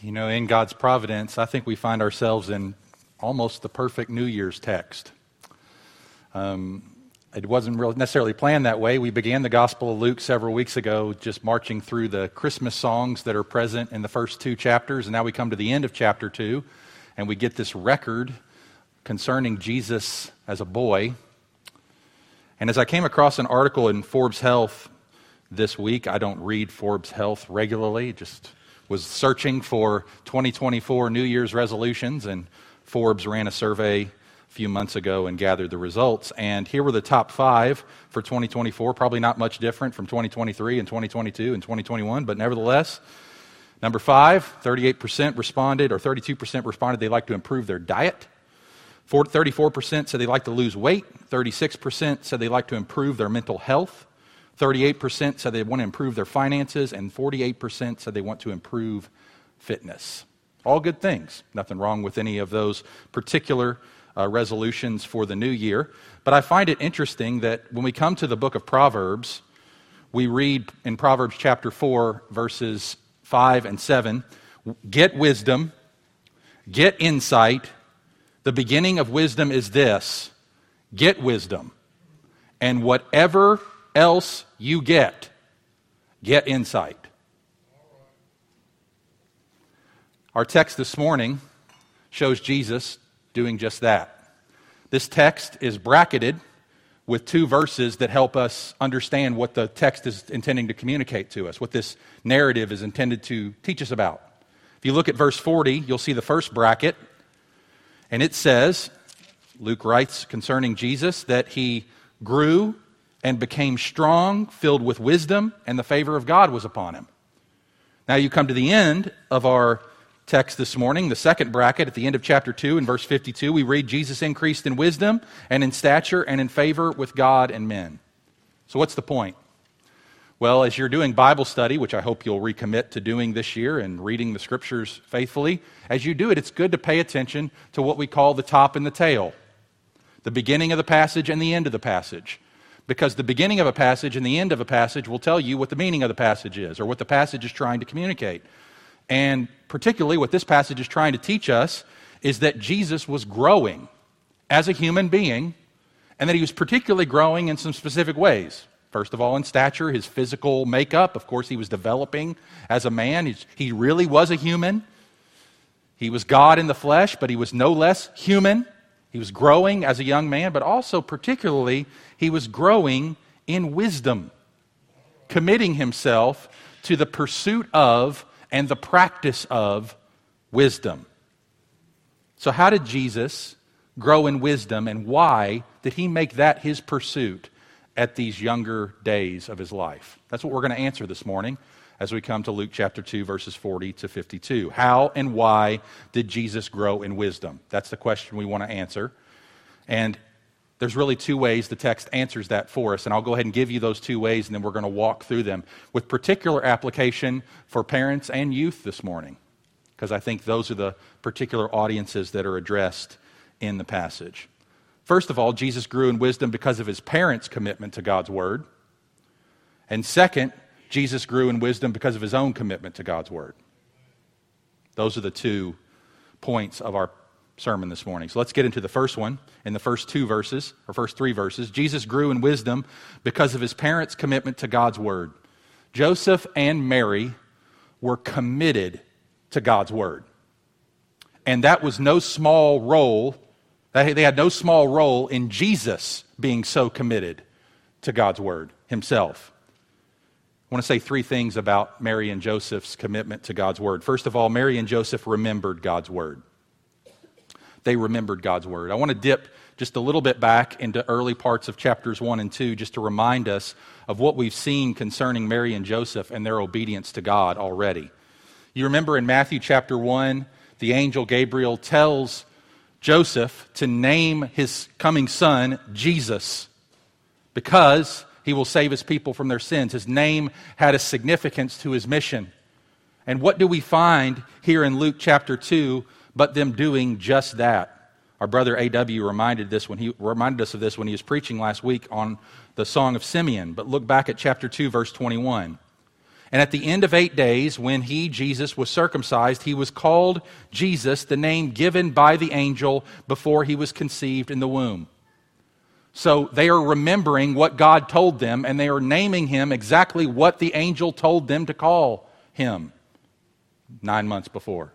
You know, in God's providence, I think we find ourselves in almost the perfect New Year's text. Um, it wasn't necessarily planned that way. We began the Gospel of Luke several weeks ago, just marching through the Christmas songs that are present in the first two chapters, and now we come to the end of chapter two, and we get this record concerning Jesus as a boy. And as I came across an article in Forbes Health this week, I don't read Forbes Health regularly, just was searching for 2024 New Year's resolutions, and Forbes ran a survey a few months ago and gathered the results. And here were the top five for 2024. Probably not much different from 2023 and 2022 and 2021, but nevertheless, number five, 38% responded, or 32% responded they like to improve their diet. 34% said they like to lose weight. 36% said they like to improve their mental health. 38% said they want to improve their finances, and 48% said they want to improve fitness. All good things. Nothing wrong with any of those particular uh, resolutions for the new year. But I find it interesting that when we come to the book of Proverbs, we read in Proverbs chapter 4, verses 5 and 7 get wisdom, get insight. The beginning of wisdom is this get wisdom. And whatever else you get, get insight. Our text this morning shows Jesus doing just that. This text is bracketed with two verses that help us understand what the text is intending to communicate to us, what this narrative is intended to teach us about. If you look at verse 40, you'll see the first bracket, and it says, Luke writes concerning Jesus that he grew and became strong, filled with wisdom, and the favor of God was upon him. Now you come to the end of our text this morning, the second bracket at the end of chapter 2 in verse 52, we read Jesus increased in wisdom and in stature and in favor with God and men. So, what's the point? Well, as you're doing Bible study, which I hope you'll recommit to doing this year and reading the scriptures faithfully, as you do it, it's good to pay attention to what we call the top and the tail the beginning of the passage and the end of the passage because the beginning of a passage and the end of a passage will tell you what the meaning of the passage is or what the passage is trying to communicate. And particularly, what this passage is trying to teach us is that Jesus was growing as a human being and that he was particularly growing in some specific ways. First of all, in stature, his physical makeup. Of course, he was developing as a man. He really was a human. He was God in the flesh, but he was no less human. He was growing as a young man, but also, particularly, he was growing in wisdom, committing himself to the pursuit of and the practice of wisdom. So, how did Jesus grow in wisdom, and why did he make that his pursuit at these younger days of his life? That's what we're going to answer this morning as we come to Luke chapter 2, verses 40 to 52. How and why did Jesus grow in wisdom? That's the question we want to answer. And there's really two ways the text answers that for us, and I'll go ahead and give you those two ways, and then we're going to walk through them with particular application for parents and youth this morning, because I think those are the particular audiences that are addressed in the passage. First of all, Jesus grew in wisdom because of his parents' commitment to God's word. And second, Jesus grew in wisdom because of his own commitment to God's word. Those are the two points of our sermon this morning. So let's get into the first one in the first two verses, or first three verses. Jesus grew in wisdom because of his parents' commitment to God's word. Joseph and Mary were committed to God's word. And that was no small role, they had no small role in Jesus being so committed to God's word himself. I want to say three things about Mary and Joseph's commitment to God's word. First of all, Mary and Joseph remembered God's word they remembered God's word. I want to dip just a little bit back into early parts of chapters 1 and 2 just to remind us of what we've seen concerning Mary and Joseph and their obedience to God already. You remember in Matthew chapter 1, the angel Gabriel tells Joseph to name his coming son Jesus because he will save his people from their sins. His name had a significance to his mission. And what do we find here in Luke chapter 2 but them doing just that. Our brother A.W. reminded, this when he, reminded us of this when he was preaching last week on the Song of Simeon. But look back at chapter 2, verse 21. And at the end of eight days, when he, Jesus, was circumcised, he was called Jesus, the name given by the angel before he was conceived in the womb. So they are remembering what God told them, and they are naming him exactly what the angel told them to call him nine months before.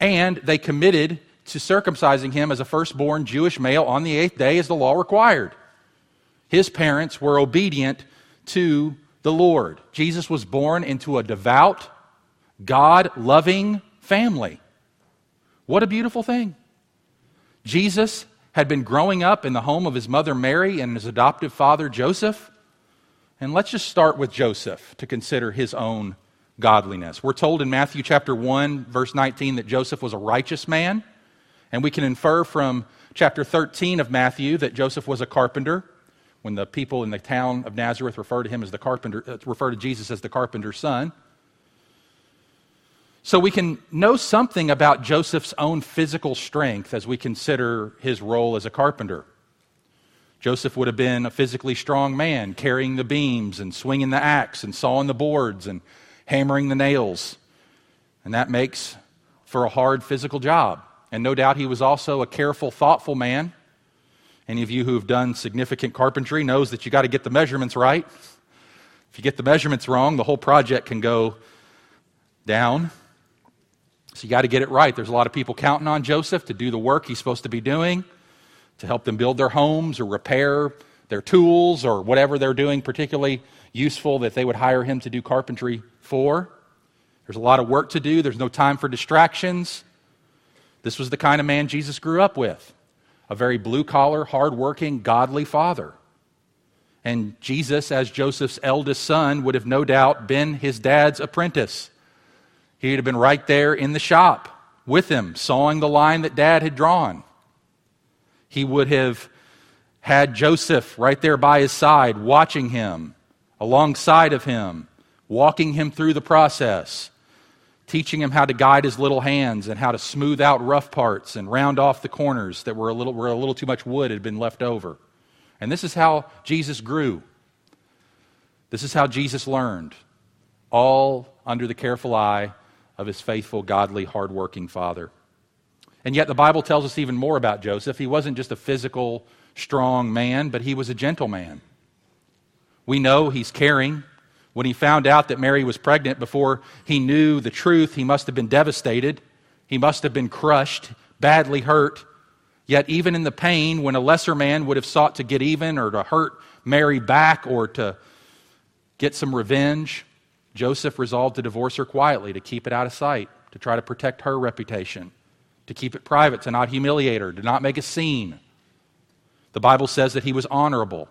And they committed to circumcising him as a firstborn Jewish male on the eighth day, as the law required. His parents were obedient to the Lord. Jesus was born into a devout, God loving family. What a beautiful thing. Jesus had been growing up in the home of his mother Mary and his adoptive father Joseph. And let's just start with Joseph to consider his own godliness. We're told in Matthew chapter 1 verse 19 that Joseph was a righteous man, and we can infer from chapter 13 of Matthew that Joseph was a carpenter when the people in the town of Nazareth refer to him as the carpenter, uh, refer to Jesus as the carpenter's son. So we can know something about Joseph's own physical strength as we consider his role as a carpenter. Joseph would have been a physically strong man, carrying the beams and swinging the axe and sawing the boards and hammering the nails. And that makes for a hard physical job. And no doubt he was also a careful, thoughtful man any of you who have done significant carpentry knows that you got to get the measurements right. If you get the measurements wrong, the whole project can go down. So you got to get it right. There's a lot of people counting on Joseph to do the work he's supposed to be doing, to help them build their homes or repair their tools or whatever they're doing particularly useful that they would hire him to do carpentry for. There's a lot of work to do. There's no time for distractions. This was the kind of man Jesus grew up with a very blue collar, hard-working, godly father. And Jesus, as Joseph's eldest son, would have no doubt been his dad's apprentice. He'd have been right there in the shop with him, sawing the line that dad had drawn. He would have had Joseph right there by his side, watching him, alongside of him, walking him through the process teaching him how to guide his little hands and how to smooth out rough parts and round off the corners that were a little, where a little too much wood had been left over. And this is how Jesus grew. This is how Jesus learned, all under the careful eye of his faithful, godly, hardworking father. And yet, the Bible tells us even more about Joseph. He wasn't just a physical, strong man, but he was a gentle man. We know he's caring, when he found out that Mary was pregnant before he knew the truth, he must have been devastated. He must have been crushed, badly hurt. Yet, even in the pain, when a lesser man would have sought to get even or to hurt Mary back or to get some revenge, Joseph resolved to divorce her quietly, to keep it out of sight, to try to protect her reputation, to keep it private, to not humiliate her, to not make a scene. The Bible says that he was honorable.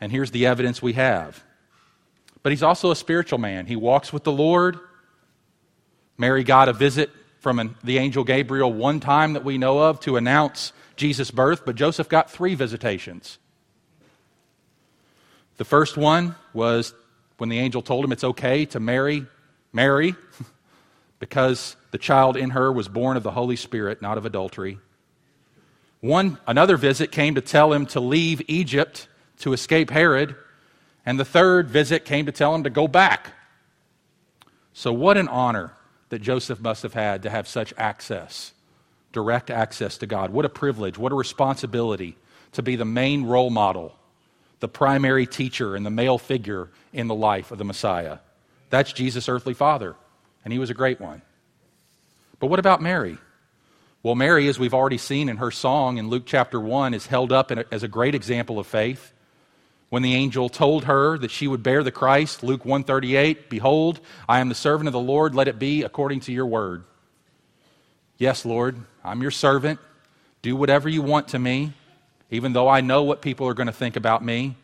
And here's the evidence we have but he's also a spiritual man. He walks with the Lord. Mary got a visit from an, the angel Gabriel one time that we know of to announce Jesus' birth, but Joseph got three visitations. The first one was when the angel told him it's okay to marry Mary because the child in her was born of the Holy Spirit, not of adultery. One, another visit came to tell him to leave Egypt to escape Herod and the third visit came to tell him to go back. So, what an honor that Joseph must have had to have such access, direct access to God. What a privilege, what a responsibility to be the main role model, the primary teacher, and the male figure in the life of the Messiah. That's Jesus' earthly father, and he was a great one. But what about Mary? Well, Mary, as we've already seen in her song in Luke chapter 1, is held up as a great example of faith when the angel told her that she would bear the Christ, Luke 138, behold, I am the servant of the Lord, let it be according to your word. Yes, Lord, I'm your servant. Do whatever you want to me, even though I know what people are going to think about me.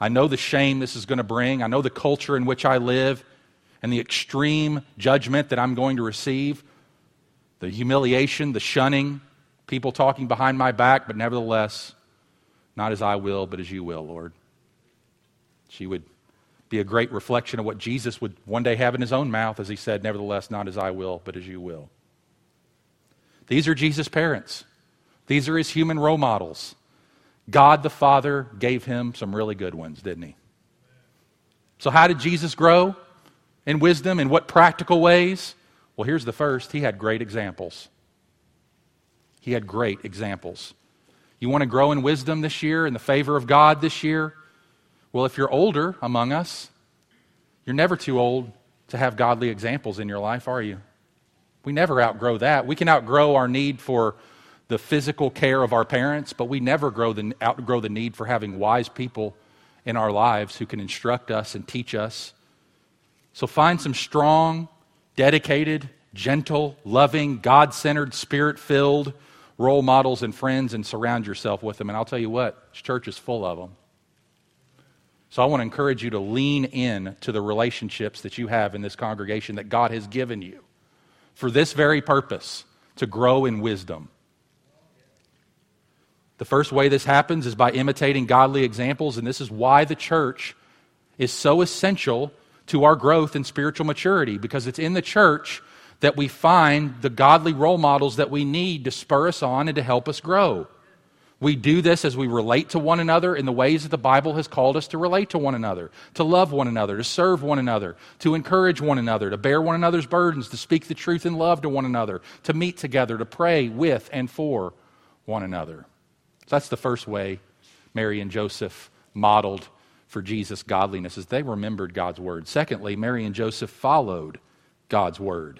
I know the shame this is going to bring. I know the culture in which I live and the extreme judgment that I'm going to receive, the humiliation, the shunning, people talking behind my back, but nevertheless, not as I will, but as you will, Lord. She would be a great reflection of what Jesus would one day have in his own mouth as he said, Nevertheless, not as I will, but as you will. These are Jesus' parents, these are his human role models. God the Father gave him some really good ones, didn't he? So, how did Jesus grow in wisdom? In what practical ways? Well, here's the first He had great examples. He had great examples. You want to grow in wisdom this year, in the favor of God this year? Well, if you're older among us, you're never too old to have godly examples in your life, are you? We never outgrow that. We can outgrow our need for the physical care of our parents, but we never grow the, outgrow the need for having wise people in our lives who can instruct us and teach us. So find some strong, dedicated, gentle, loving, God centered, spirit filled role models and friends and surround yourself with them. And I'll tell you what, this church is full of them. So I want to encourage you to lean in to the relationships that you have in this congregation that God has given you for this very purpose to grow in wisdom. The first way this happens is by imitating godly examples, and this is why the church is so essential to our growth in spiritual maturity because it's in the church that we find the godly role models that we need to spur us on and to help us grow. We do this as we relate to one another in the ways that the Bible has called us to relate to one another, to love one another, to serve one another, to encourage one another, to bear one another's burdens, to speak the truth in love to one another, to meet together, to pray with and for one another. So that's the first way Mary and Joseph modeled for Jesus' godliness, is they remembered God's word. Secondly, Mary and Joseph followed God's word.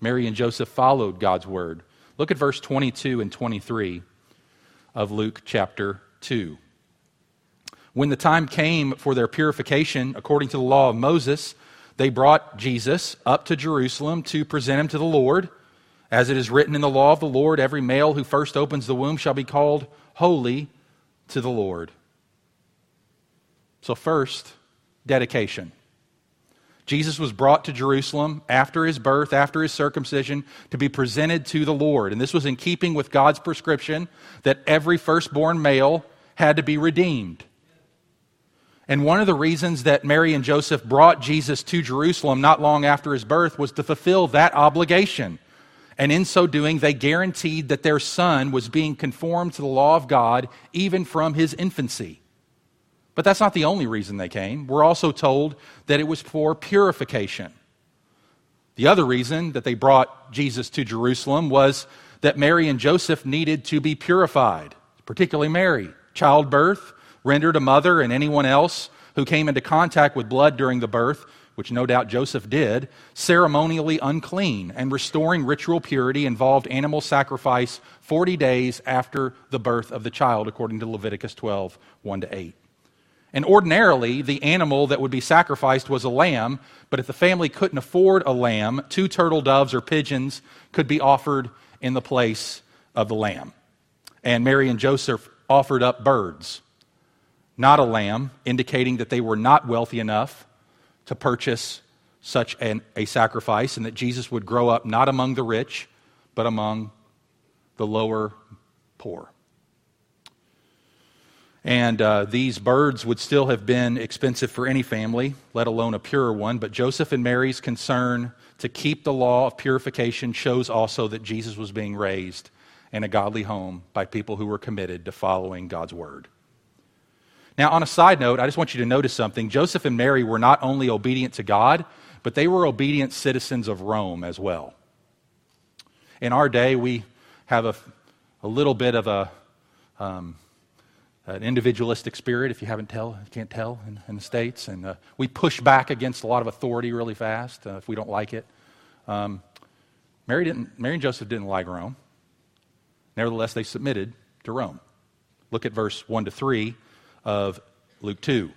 Mary and Joseph followed God's word. Look at verse 22 and 23 of Luke chapter 2. When the time came for their purification, according to the law of Moses, they brought Jesus up to Jerusalem to present him to the Lord. As it is written in the law of the Lord, every male who first opens the womb shall be called holy to the Lord. So, first, dedication. Jesus was brought to Jerusalem after his birth, after his circumcision, to be presented to the Lord. And this was in keeping with God's prescription that every firstborn male had to be redeemed. And one of the reasons that Mary and Joseph brought Jesus to Jerusalem not long after his birth was to fulfill that obligation. And in so doing, they guaranteed that their son was being conformed to the law of God even from his infancy. But that's not the only reason they came. We're also told that it was for purification. The other reason that they brought Jesus to Jerusalem was that Mary and Joseph needed to be purified, particularly Mary. Childbirth rendered a mother and anyone else who came into contact with blood during the birth, which no doubt Joseph did, ceremonially unclean, and restoring ritual purity involved animal sacrifice 40 days after the birth of the child, according to Leviticus 12 1 to 8. And ordinarily, the animal that would be sacrificed was a lamb, but if the family couldn't afford a lamb, two turtle doves or pigeons could be offered in the place of the lamb. And Mary and Joseph offered up birds, not a lamb, indicating that they were not wealthy enough to purchase such an, a sacrifice and that Jesus would grow up not among the rich, but among the lower poor. And uh, these birds would still have been expensive for any family, let alone a pure one. But Joseph and Mary's concern to keep the law of purification shows also that Jesus was being raised in a godly home by people who were committed to following God's word. Now, on a side note, I just want you to notice something. Joseph and Mary were not only obedient to God, but they were obedient citizens of Rome as well. In our day, we have a, a little bit of a. Um, an individualistic spirit, if you haven't tell, can't tell in, in the States. And uh, we push back against a lot of authority really fast uh, if we don't like it. Um, Mary, didn't, Mary and Joseph didn't like Rome. Nevertheless, they submitted to Rome. Look at verse 1 to 3 of Luke 2.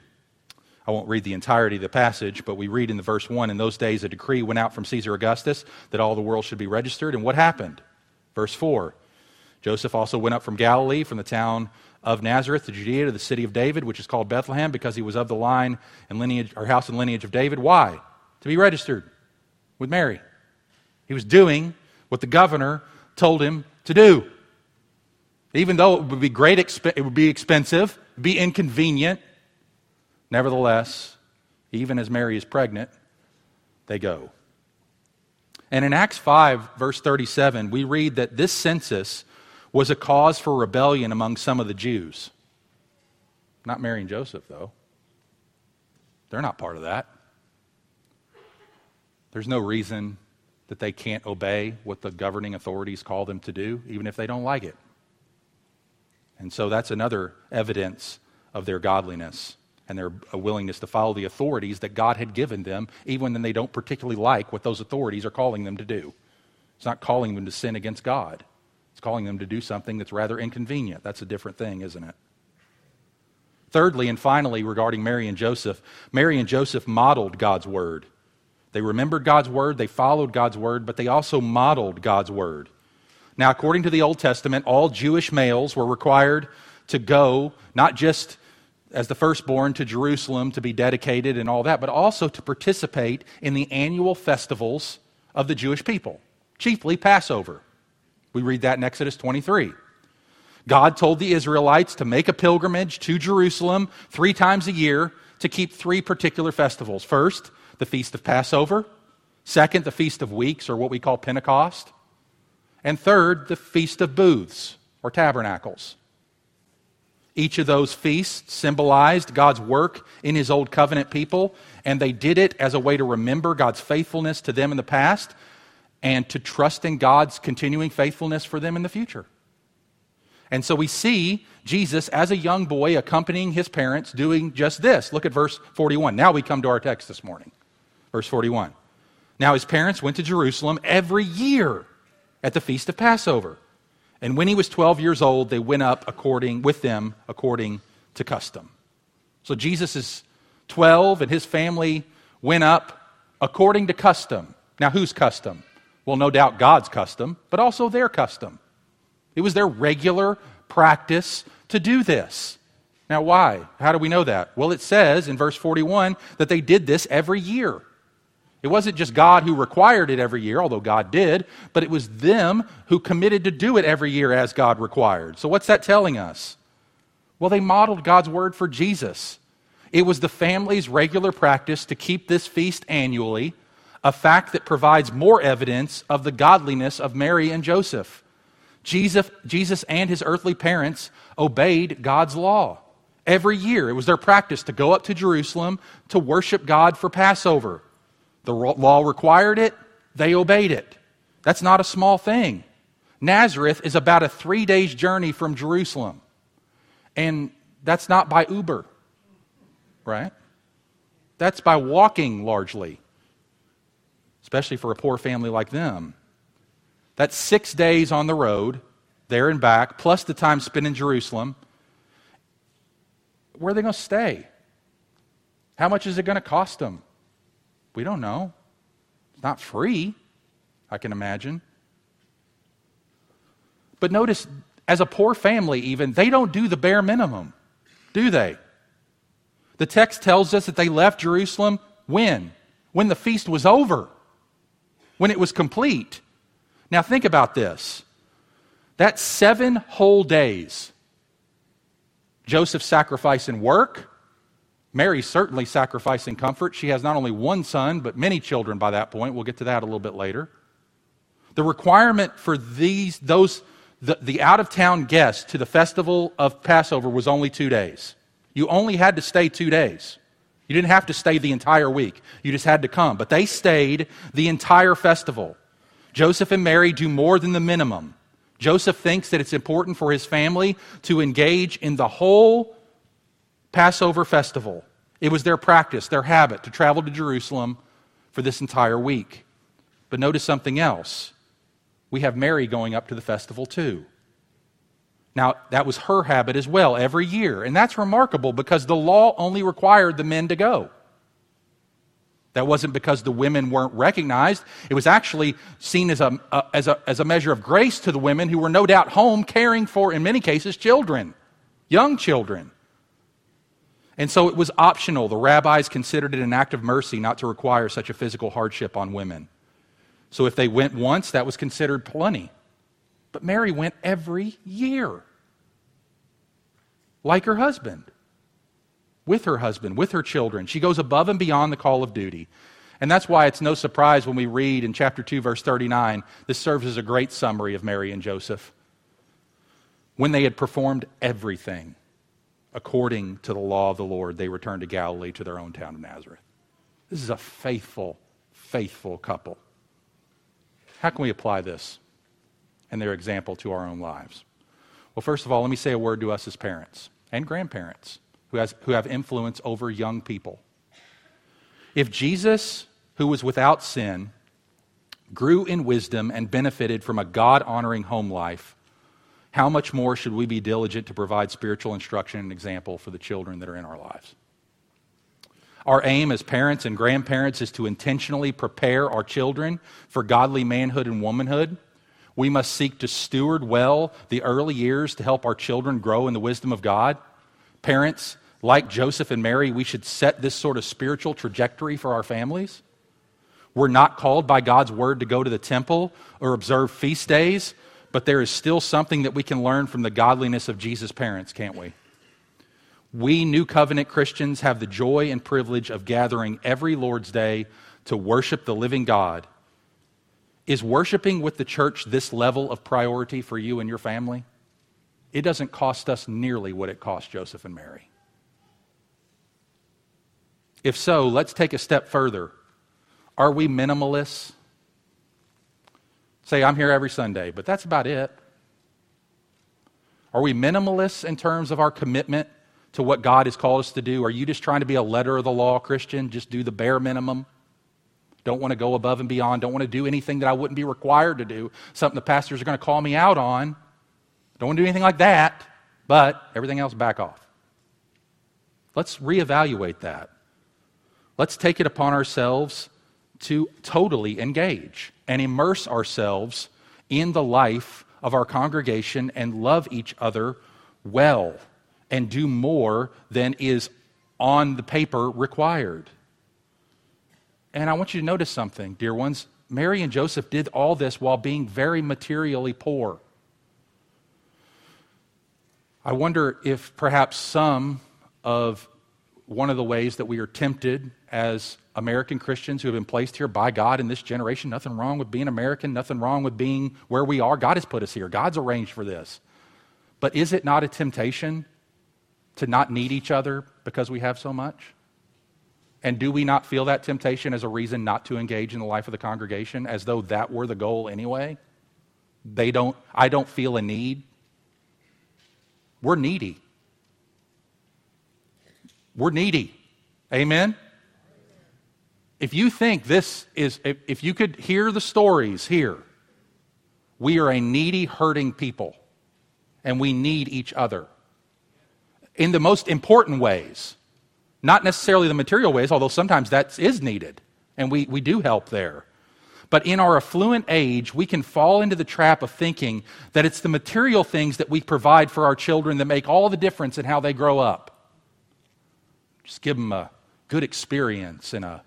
I won't read the entirety of the passage, but we read in the verse 1 In those days, a decree went out from Caesar Augustus that all the world should be registered. And what happened? Verse 4 Joseph also went up from Galilee, from the town of Nazareth to Judea to the city of David, which is called Bethlehem, because he was of the line and lineage, or house and lineage of David. Why? To be registered with Mary. He was doing what the governor told him to do. Even though it would be great, it would be expensive, be inconvenient, nevertheless, even as Mary is pregnant, they go. And in Acts 5, verse 37, we read that this census was a cause for rebellion among some of the Jews. Not Mary and Joseph, though. They're not part of that. There's no reason that they can't obey what the governing authorities call them to do, even if they don't like it. And so that's another evidence of their godliness and their willingness to follow the authorities that God had given them, even when they don't particularly like what those authorities are calling them to do. It's not calling them to sin against God, calling them to do something that's rather inconvenient. That's a different thing, isn't it? Thirdly, and finally, regarding Mary and Joseph, Mary and Joseph modeled God's word. They remembered God's word, they followed God's word, but they also modeled God's word. Now, according to the Old Testament, all Jewish males were required to go, not just as the firstborn to Jerusalem to be dedicated and all that, but also to participate in the annual festivals of the Jewish people, chiefly Passover. We read that in Exodus 23. God told the Israelites to make a pilgrimage to Jerusalem three times a year to keep three particular festivals. First, the Feast of Passover. Second, the Feast of Weeks, or what we call Pentecost. And third, the Feast of Booths, or Tabernacles. Each of those feasts symbolized God's work in his old covenant people, and they did it as a way to remember God's faithfulness to them in the past and to trust in God's continuing faithfulness for them in the future. And so we see Jesus as a young boy accompanying his parents doing just this. Look at verse 41. Now we come to our text this morning. Verse 41. Now his parents went to Jerusalem every year at the feast of Passover. And when he was 12 years old, they went up according with them according to custom. So Jesus is 12 and his family went up according to custom. Now whose custom? Well, no doubt God's custom, but also their custom. It was their regular practice to do this. Now, why? How do we know that? Well, it says in verse 41 that they did this every year. It wasn't just God who required it every year, although God did, but it was them who committed to do it every year as God required. So, what's that telling us? Well, they modeled God's word for Jesus. It was the family's regular practice to keep this feast annually, a fact that provides more evidence of the godliness of Mary and Joseph. Jesus, Jesus and his earthly parents obeyed God's law. Every year, it was their practice to go up to Jerusalem to worship God for Passover. The law required it, they obeyed it. That's not a small thing. Nazareth is about a three days journey from Jerusalem. And that's not by Uber, right? That's by walking largely, especially for a poor family like them. That's six days on the road, there and back, plus the time spent in Jerusalem. Where are they going to stay? How much is it going to cost them? We don't know. It's not free, I can imagine. But notice, as a poor family, even, they don't do the bare minimum, do they? The text tells us that they left Jerusalem when? When the feast was over, when it was complete. Now, think about this. That's seven whole days. Joseph sacrificing work, Mary's certainly sacrificing comfort. She has not only one son, but many children by that point. We'll get to that a little bit later. The requirement for these, those, the, the out of town guests to the festival of Passover was only two days. You only had to stay two days. You didn't have to stay the entire week. You just had to come. But they stayed the entire festival. Joseph and Mary do more than the minimum. Joseph thinks that it's important for his family to engage in the whole Passover festival. It was their practice, their habit to travel to Jerusalem for this entire week. But notice something else. We have Mary going up to the festival too. Now, that was her habit as well every year. And that's remarkable because the law only required the men to go. That wasn't because the women weren't recognized. It was actually seen as a, a, as, a, as a measure of grace to the women who were no doubt home caring for, in many cases, children, young children. And so it was optional. The rabbis considered it an act of mercy not to require such a physical hardship on women. So if they went once, that was considered plenty. But Mary went every year, like her husband, with her husband, with her children. She goes above and beyond the call of duty. And that's why it's no surprise when we read in chapter 2, verse 39, this serves as a great summary of Mary and Joseph. When they had performed everything according to the law of the Lord, they returned to Galilee to their own town of Nazareth. This is a faithful, faithful couple. How can we apply this and their example to our own lives? Well, first of all, let me say a word to us as parents and grandparents who, has, who have influence over young people. If Jesus, who was without sin, grew in wisdom and benefited from a God honoring home life, how much more should we be diligent to provide spiritual instruction and example for the children that are in our lives? Our aim as parents and grandparents is to intentionally prepare our children for godly manhood and womanhood. We must seek to steward well the early years to help our children grow in the wisdom of God. Parents, like Joseph and Mary, we should set this sort of spiritual trajectory for our families. We're not called by God's word to go to the temple or observe feast days, but there is still something that we can learn from the godliness of Jesus' parents, can't we? We New Covenant Christians have the joy and privilege of gathering every Lord's Day to worship the living God. Is worshiping with the church this level of priority for you and your family? It doesn't cost us nearly what it cost Joseph and Mary. If so, let's take a step further. Are we minimalists? Say, I'm here every Sunday, but that's about it. Are we minimalists in terms of our commitment to what God has called us to do? Are you just trying to be a letter of the law Christian? Just do the bare minimum? Don't want to go above and beyond. Don't want to do anything that I wouldn't be required to do. Something the pastors are going to call me out on. Don't want to do anything like that, but everything else back off. Let's reevaluate that. Let's take it upon ourselves to totally engage and immerse ourselves in the life of our congregation and love each other well and do more than is on the paper required. And I want you to notice something, dear ones. Mary and Joseph did all this while being very materially poor. I wonder if perhaps some of one of the ways that we are tempted as American Christians who have been placed here by God in this generation. Nothing wrong with being American, nothing wrong with being where we are. God has put us here, God's arranged for this. But is it not a temptation to not need each other because we have so much? And do we not feel that temptation as a reason not to engage in the life of the congregation as though that were the goal anyway? They don't, I don't feel a need. We're needy. We're needy. Amen? If you think this is, if, if you could hear the stories here, we are a needy, hurting people, and we need each other in the most important ways. Not necessarily the material ways, although sometimes that is needed, and we, we do help there. But in our affluent age, we can fall into the trap of thinking that it's the material things that we provide for our children that make all the difference in how they grow up. Just give them a good experience and a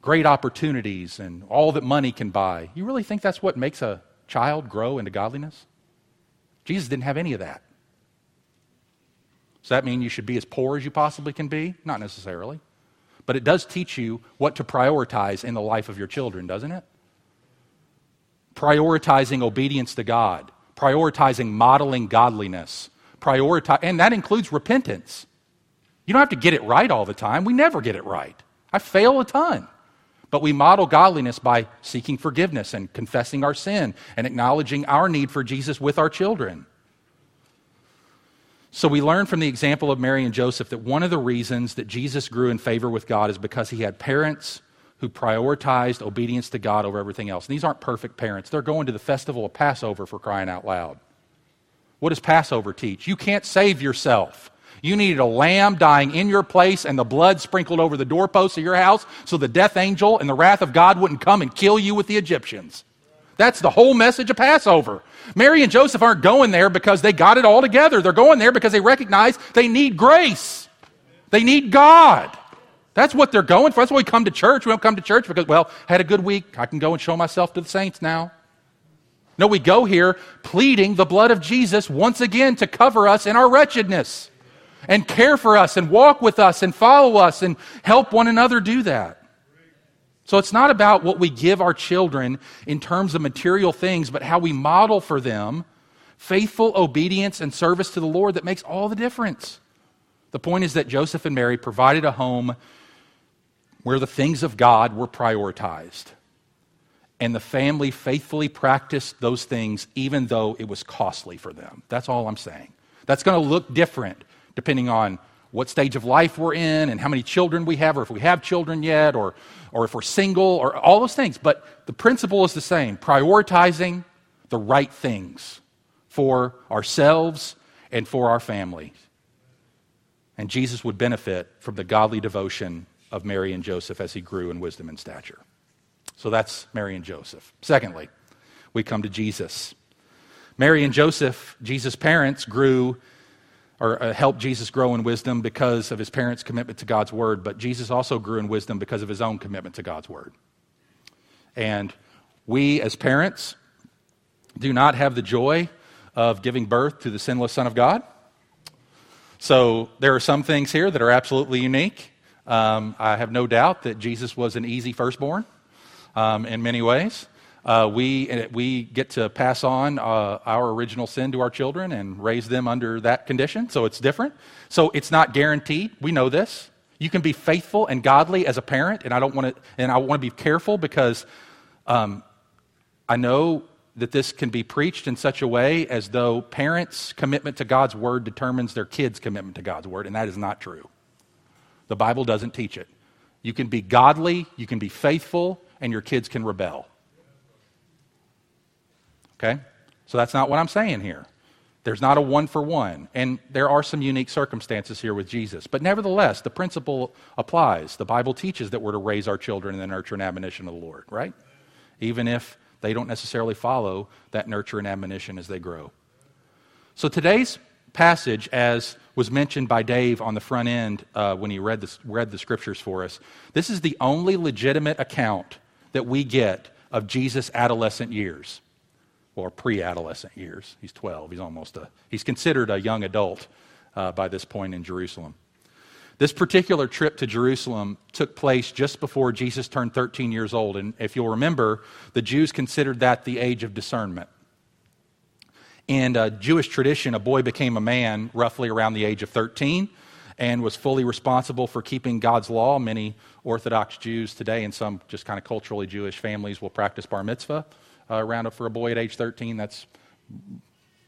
great opportunities and all that money can buy. You really think that's what makes a child grow into godliness? Jesus didn't have any of that. Does that mean you should be as poor as you possibly can be? Not necessarily. But it does teach you what to prioritize in the life of your children, doesn't it? Prioritizing obedience to God, prioritizing modeling godliness, prioritize, and that includes repentance. You don't have to get it right all the time. We never get it right. I fail a ton. But we model godliness by seeking forgiveness and confessing our sin and acknowledging our need for Jesus with our children. So we learn from the example of Mary and Joseph that one of the reasons that Jesus grew in favor with God is because he had parents who prioritized obedience to God over everything else. And these aren't perfect parents. They're going to the festival of Passover for crying out loud. What does Passover teach? You can't save yourself. You needed a lamb dying in your place and the blood sprinkled over the doorposts of your house so the death angel and the wrath of God wouldn't come and kill you with the Egyptians. That's the whole message of Passover. Mary and Joseph aren't going there because they got it all together. They're going there because they recognize they need grace. They need God. That's what they're going for. That's why we come to church. We don't come to church because, well, had a good week. I can go and show myself to the saints now. No, we go here pleading the blood of Jesus once again to cover us in our wretchedness and care for us and walk with us and follow us and help one another do that. So it's not about what we give our children in terms of material things, but how we model for them faithful obedience and service to the Lord that makes all the difference. The point is that Joseph and Mary provided a home where the things of God were prioritized. And the family faithfully practiced those things even though it was costly for them. That's all I'm saying. That's going to look different depending on what stage of life we're in and how many children we have, or if we have children yet, or, or if we're single, or all those things. But the principle is the same prioritizing the right things for ourselves and for our families. And Jesus would benefit from the godly devotion of Mary and Joseph as he grew in wisdom and stature. So that's Mary and Joseph. Secondly, we come to Jesus. Mary and Joseph, Jesus' parents, grew or uh, helped Jesus grow in wisdom because of his parents' commitment to God's word, but Jesus also grew in wisdom because of his own commitment to God's word. And we, as parents, do not have the joy of giving birth to the sinless Son of God. So there are some things here that are absolutely unique. Um, I have no doubt that Jesus was an easy firstborn um, in many ways. Uh, we, we get to pass on uh, our original sin to our children and raise them under that condition, so it's different. So it's not guaranteed. We know this. You can be faithful and godly as a parent, and I don't want to, and I want to be careful because um, I know that this can be preached in such a way as though parents' commitment to God's word determines their kids' commitment to God's word, and that is not true. The Bible doesn't teach it. You can be godly, you can be faithful, and your kids can rebel. Okay? So that's not what I'm saying here. There's not a one for one. And there are some unique circumstances here with Jesus. But nevertheless, the principle applies. The Bible teaches that we're to raise our children in the nurture and admonition of the Lord, right? Even if they don't necessarily follow that nurture and admonition as they grow. So today's passage, as was mentioned by Dave on the front end uh, when he read, read the scriptures for us, this is the only legitimate account that we get of Jesus' adolescent years or pre-adolescent years. He's 12. He's almost a, he's considered a young adult uh, by this point in Jerusalem. This particular trip to Jerusalem took place just before Jesus turned 13 years old. And if you'll remember, the Jews considered that the age of discernment. In uh, Jewish tradition, a boy became a man roughly around the age of 13 and was fully responsible for keeping God's law. Many Orthodox Jews today and some just kind of culturally Jewish families will practice bar mitzvah uh, around for a boy at age 13. That's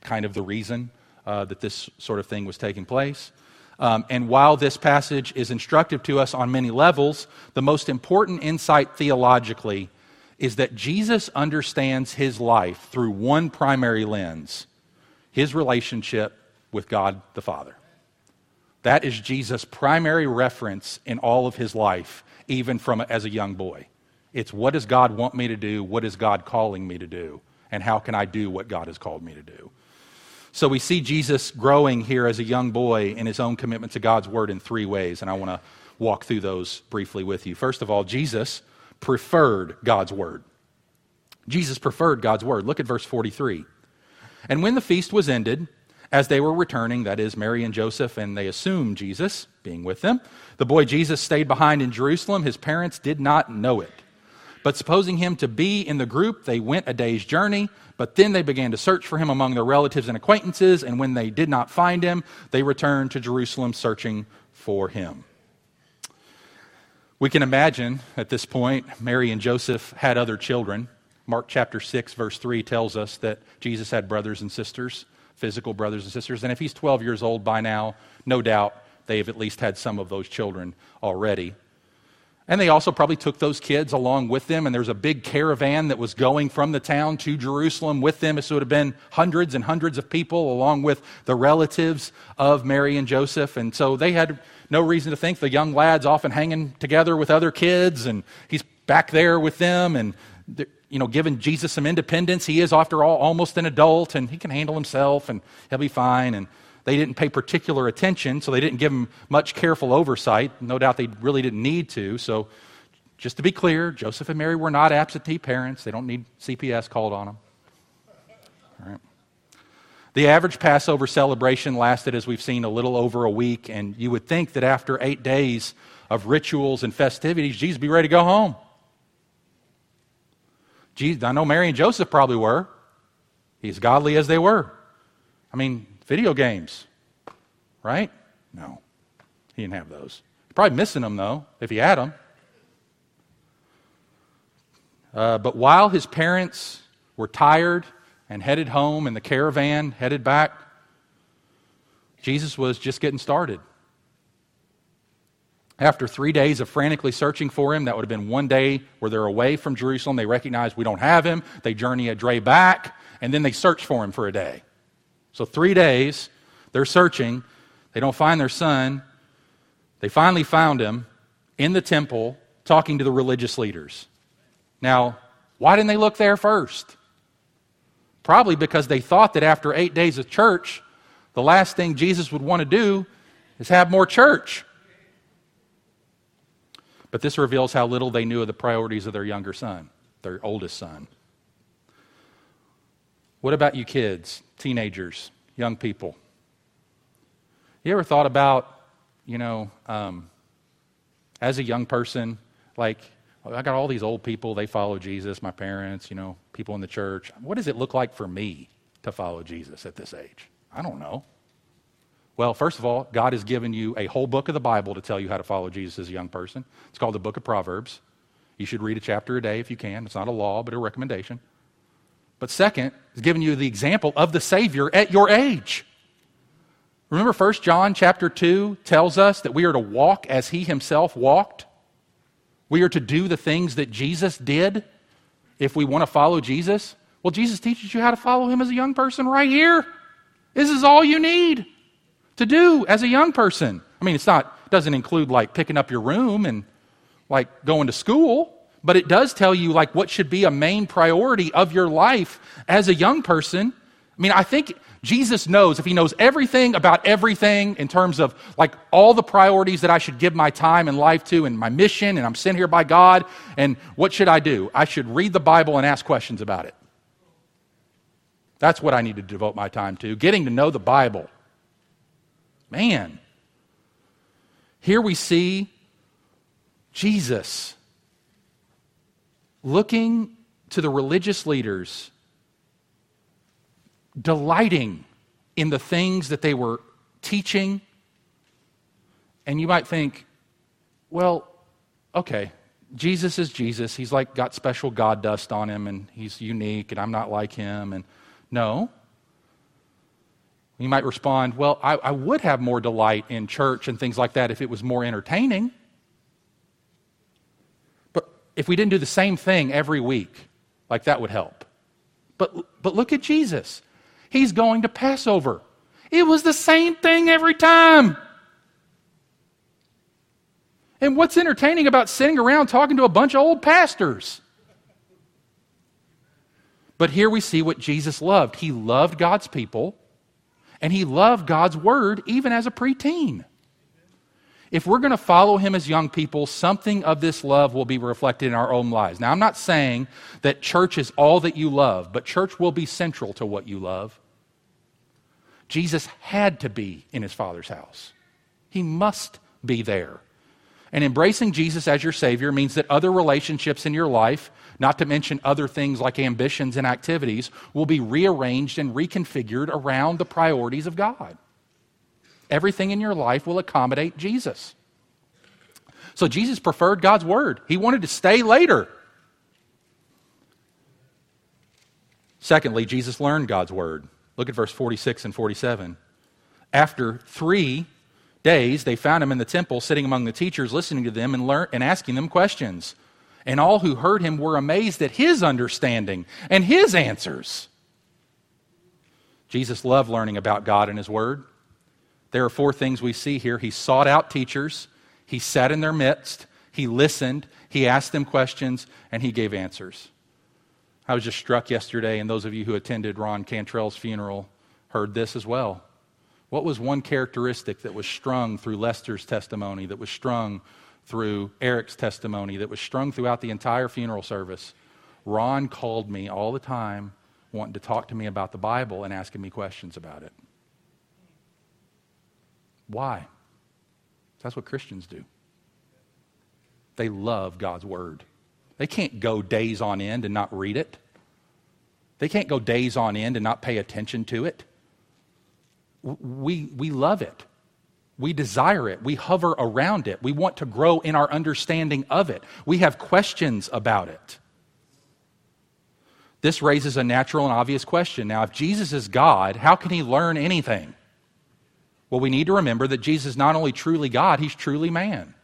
kind of the reason uh, that this sort of thing was taking place. Um, and while this passage is instructive to us on many levels, the most important insight theologically is that Jesus understands his life through one primary lens his relationship with God the Father. That is Jesus' primary reference in all of his life, even from as a young boy. It's what does God want me to do? What is God calling me to do? And how can I do what God has called me to do? So we see Jesus growing here as a young boy in his own commitment to God's word in three ways, and I want to walk through those briefly with you. First of all, Jesus preferred God's word. Jesus preferred God's word. Look at verse 43. And when the feast was ended, as they were returning, that is, Mary and Joseph, and they assumed Jesus being with them, the boy Jesus stayed behind in Jerusalem. His parents did not know it. But supposing him to be in the group, they went a day's journey. But then they began to search for him among their relatives and acquaintances, and when they did not find him, they returned to Jerusalem searching for him. We can imagine at this point, Mary and Joseph had other children. Mark chapter 6, verse 3 tells us that Jesus had brothers and sisters, physical brothers and sisters. And if he's 12 years old by now, no doubt they have at least had some of those children already. And they also probably took those kids along with them, and there was a big caravan that was going from the town to Jerusalem with them. So it would have been hundreds and hundreds of people, along with the relatives of Mary and Joseph. And so they had no reason to think the young lad's often hanging together with other kids, and he's back there with them, and you know, giving Jesus some independence. He is, after all, almost an adult, and he can handle himself, and he'll be fine. And they didn't pay particular attention, so they didn't give him much careful oversight. No doubt they really didn't need to. So, just to be clear, Joseph and Mary were not absentee parents. They don't need CPS called on them. All right. The average Passover celebration lasted, as we've seen, a little over a week, and you would think that after eight days of rituals and festivities, Jesus be ready to go home. Jesus, I know Mary and Joseph probably were. He's godly as they were. I mean, Video games, right? No. He didn't have those. Probably missing them, though, if he had them. Uh, but while his parents were tired and headed home, in the caravan headed back, Jesus was just getting started. After three days of frantically searching for him, that would have been one day where they're away from Jerusalem. They recognize we don't have him. They journey a day back, and then they search for him for a day. So, three days, they're searching. They don't find their son. They finally found him in the temple talking to the religious leaders. Now, why didn't they look there first? Probably because they thought that after eight days of church, the last thing Jesus would want to do is have more church. But this reveals how little they knew of the priorities of their younger son, their oldest son. What about you kids, teenagers, young people? You ever thought about, you know, um, as a young person, like, I got all these old people, they follow Jesus, my parents, you know, people in the church. What does it look like for me to follow Jesus at this age? I don't know. Well, first of all, God has given you a whole book of the Bible to tell you how to follow Jesus as a young person. It's called the book of Proverbs. You should read a chapter a day if you can. It's not a law, but a recommendation. But second, He's giving you the example of the Savior at your age. Remember 1 John chapter 2 tells us that we are to walk as he himself walked? We are to do the things that Jesus did if we want to follow Jesus? Well, Jesus teaches you how to follow him as a young person right here. This is all you need to do as a young person. I mean, it's not, it doesn't include like picking up your room and like going to school, but it does tell you like what should be a main priority of your life as a young person. I mean, I think Jesus knows if he knows everything about everything in terms of like all the priorities that I should give my time and life to and my mission and I'm sent here by God and what should I do? I should read the Bible and ask questions about it. That's what I need to devote my time to, getting to know the Bible. Man, here we see Jesus looking to the religious leaders, delighting in the things that they were teaching. And you might think, well, okay, Jesus is Jesus. He's like got special God dust on him and he's unique and I'm not like him. And no, you might respond, Well, I, I, would have more delight in church and things like that if it was more entertaining. If we didn't do the same thing every week, like that would help. But, but look at Jesus. He's going to Passover. It was the same thing every time. And what's entertaining about sitting around talking to a bunch of old pastors? But here we see what Jesus loved. He loved God's people and he loved God's word even as a preteen. If we're going to follow him as young people, something of this love will be reflected in our own lives. Now, I'm not saying that church is all that you love, but church will be central to what you love. Jesus had to be in his Father's house, he must be there. And embracing Jesus as your Savior means that other relationships in your life not to mention other things like ambitions and activities, will be rearranged and reconfigured around the priorities of God. Everything in your life will accommodate Jesus. So Jesus preferred God's word, he wanted to stay later. Secondly, Jesus learned God's word. Look at verse 46 and 47. After three days, they found him in the temple, sitting among the teachers, listening to them and, learn, and asking them questions and all who heard him were amazed at his understanding and his answers. Jesus loved learning about God and his word. There are four things we see here. He sought out teachers, he sat in their midst, he listened, he asked them questions, and he gave answers. I was just struck yesterday, and those of you who attended Ron Cantrell's funeral heard this as well. What was one characteristic that was strung through Lester's testimony, that was strung through Eric's testimony that was strung throughout the entire funeral service. Ron called me all the time, wanting to talk to me about the Bible and asking me questions about it. Why? That's what Christians do. They love God's Word. They can't go days on end and not read it. They can't go days on end and not pay attention to it. We, we love it. We desire it. We hover around it. We want to grow in our understanding of it. We have questions about it. This raises a natural and obvious question. Now, if Jesus is God, how can he learn anything? Well, we need to remember that Jesus is not only truly God, he's truly man.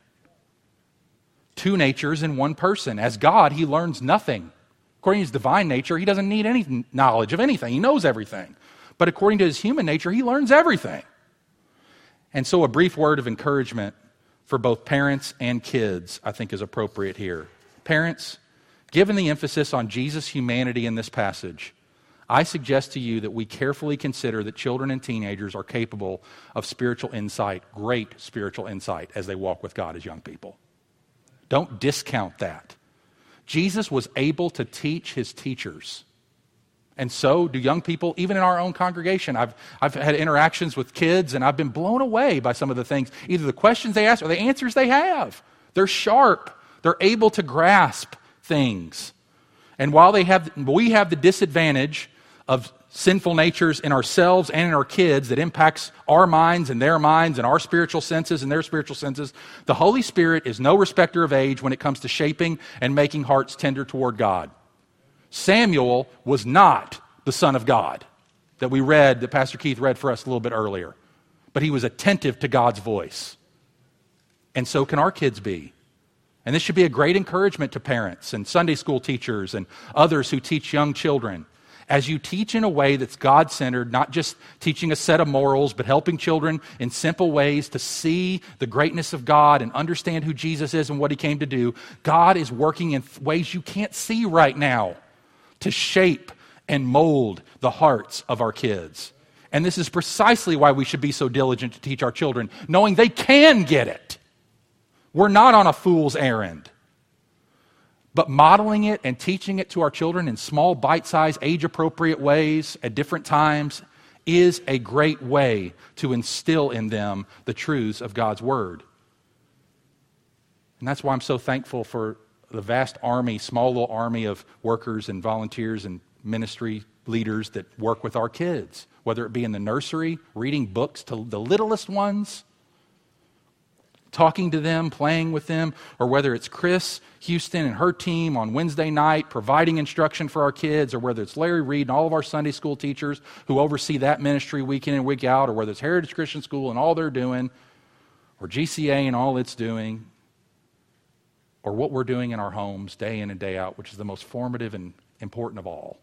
Two natures in one person. As God, he learns nothing. According to his divine nature, he doesn't need any knowledge of anything, he knows everything. But according to his human nature, he learns everything. And so, a brief word of encouragement for both parents and kids, I think, is appropriate here. Parents, given the emphasis on Jesus' humanity in this passage, I suggest to you that we carefully consider that children and teenagers are capable of spiritual insight, great spiritual insight, as they walk with God as young people. Don't discount that. Jesus was able to teach his teachers. And so do young people, even in our own congregation. I've, I've had interactions with kids, and I've been blown away by some of the things, either the questions they ask or the answers they have. They're sharp, they're able to grasp things. And while they have, we have the disadvantage of sinful natures in ourselves and in our kids that impacts our minds and their minds and our spiritual senses and their spiritual senses, the Holy Spirit is no respecter of age when it comes to shaping and making hearts tender toward God. Samuel was not the Son of God that we read, that Pastor Keith read for us a little bit earlier, but he was attentive to God's voice. And so can our kids be. And this should be a great encouragement to parents and Sunday school teachers and others who teach young children. As you teach in a way that's God centered, not just teaching a set of morals, but helping children in simple ways to see the greatness of God and understand who Jesus is and what he came to do, God is working in ways you can't see right now to shape and mold the hearts of our kids. And this is precisely why we should be so diligent to teach our children, knowing they can get it. We're not on a fool's errand. But modeling it and teaching it to our children in small, bite sized, age appropriate ways at different times is a great way to instill in them the truths of God's Word. And that's why I'm so thankful for the vast army, small little army of workers and volunteers and ministry leaders that work with our kids, whether it be in the nursery, reading books to the littlest ones, talking to them, playing with them, or whether it's Chris Houston and her team on Wednesday night providing instruction for our kids, or whether it's Larry Reed and all of our Sunday school teachers who oversee that ministry week in and week out, or whether it's Heritage Christian School and all they're doing, or GCA and all it's doing, or what we're doing in our homes day in and day out, which is the most formative and important of all.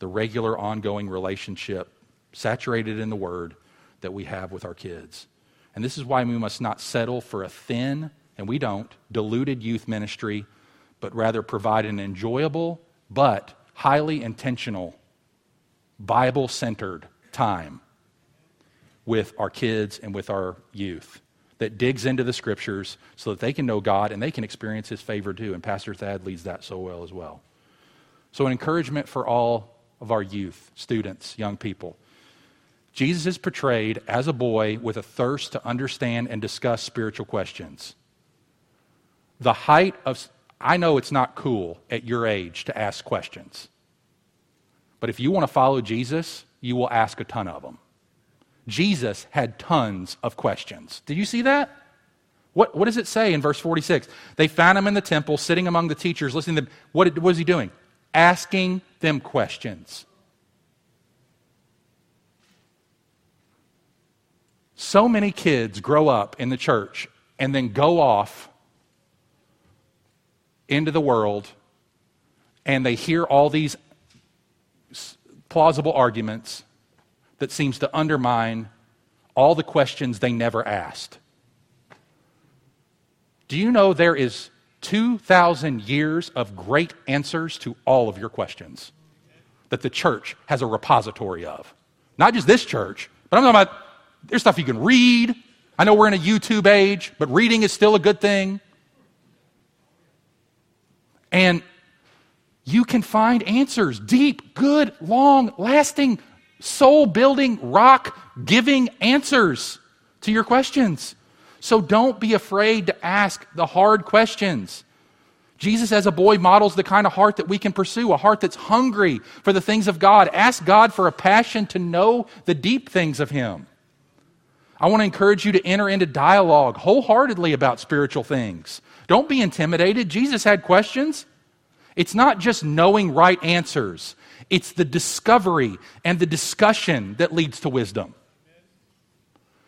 The regular, ongoing relationship, saturated in the Word, that we have with our kids. And this is why we must not settle for a thin, and we don't, diluted youth ministry, but rather provide an enjoyable but highly intentional, Bible centered time with our kids and with our youth that digs into the scriptures so that they can know God and they can experience His favor too. And Pastor Thad leads that so well as well. So, an encouragement for all of our youth, students, young people. Jesus is portrayed as a boy with a thirst to understand and discuss spiritual questions. The height of, I know it's not cool at your age to ask questions, but if you want to follow Jesus, you will ask a ton of them. Jesus had tons of questions. Did you see that? What, what does it say in verse 46? They found him in the temple, sitting among the teachers, listening to them. What, what was he doing? Asking them questions. So many kids grow up in the church and then go off into the world and they hear all these plausible arguments that seems to undermine all the questions they never asked. Do you know there is 2,000 years of great answers to all of your questions that the church has a repository of? Not just this church, but I'm talking about there's stuff you can read. I know we're in a YouTube age, but reading is still a good thing. And you can find answers deep, good, long, lasting soul building, rock giving answers to your questions. So don't be afraid to ask the hard questions. Jesus, as a boy, models the kind of heart that we can pursue, a heart that's hungry for the things of God. Ask God for a passion to know the deep things of Him. I want to encourage you to enter into dialogue wholeheartedly about spiritual things. Don't be intimidated. Jesus had questions. It's not just knowing right answers, it's the discovery and the discussion that leads to wisdom.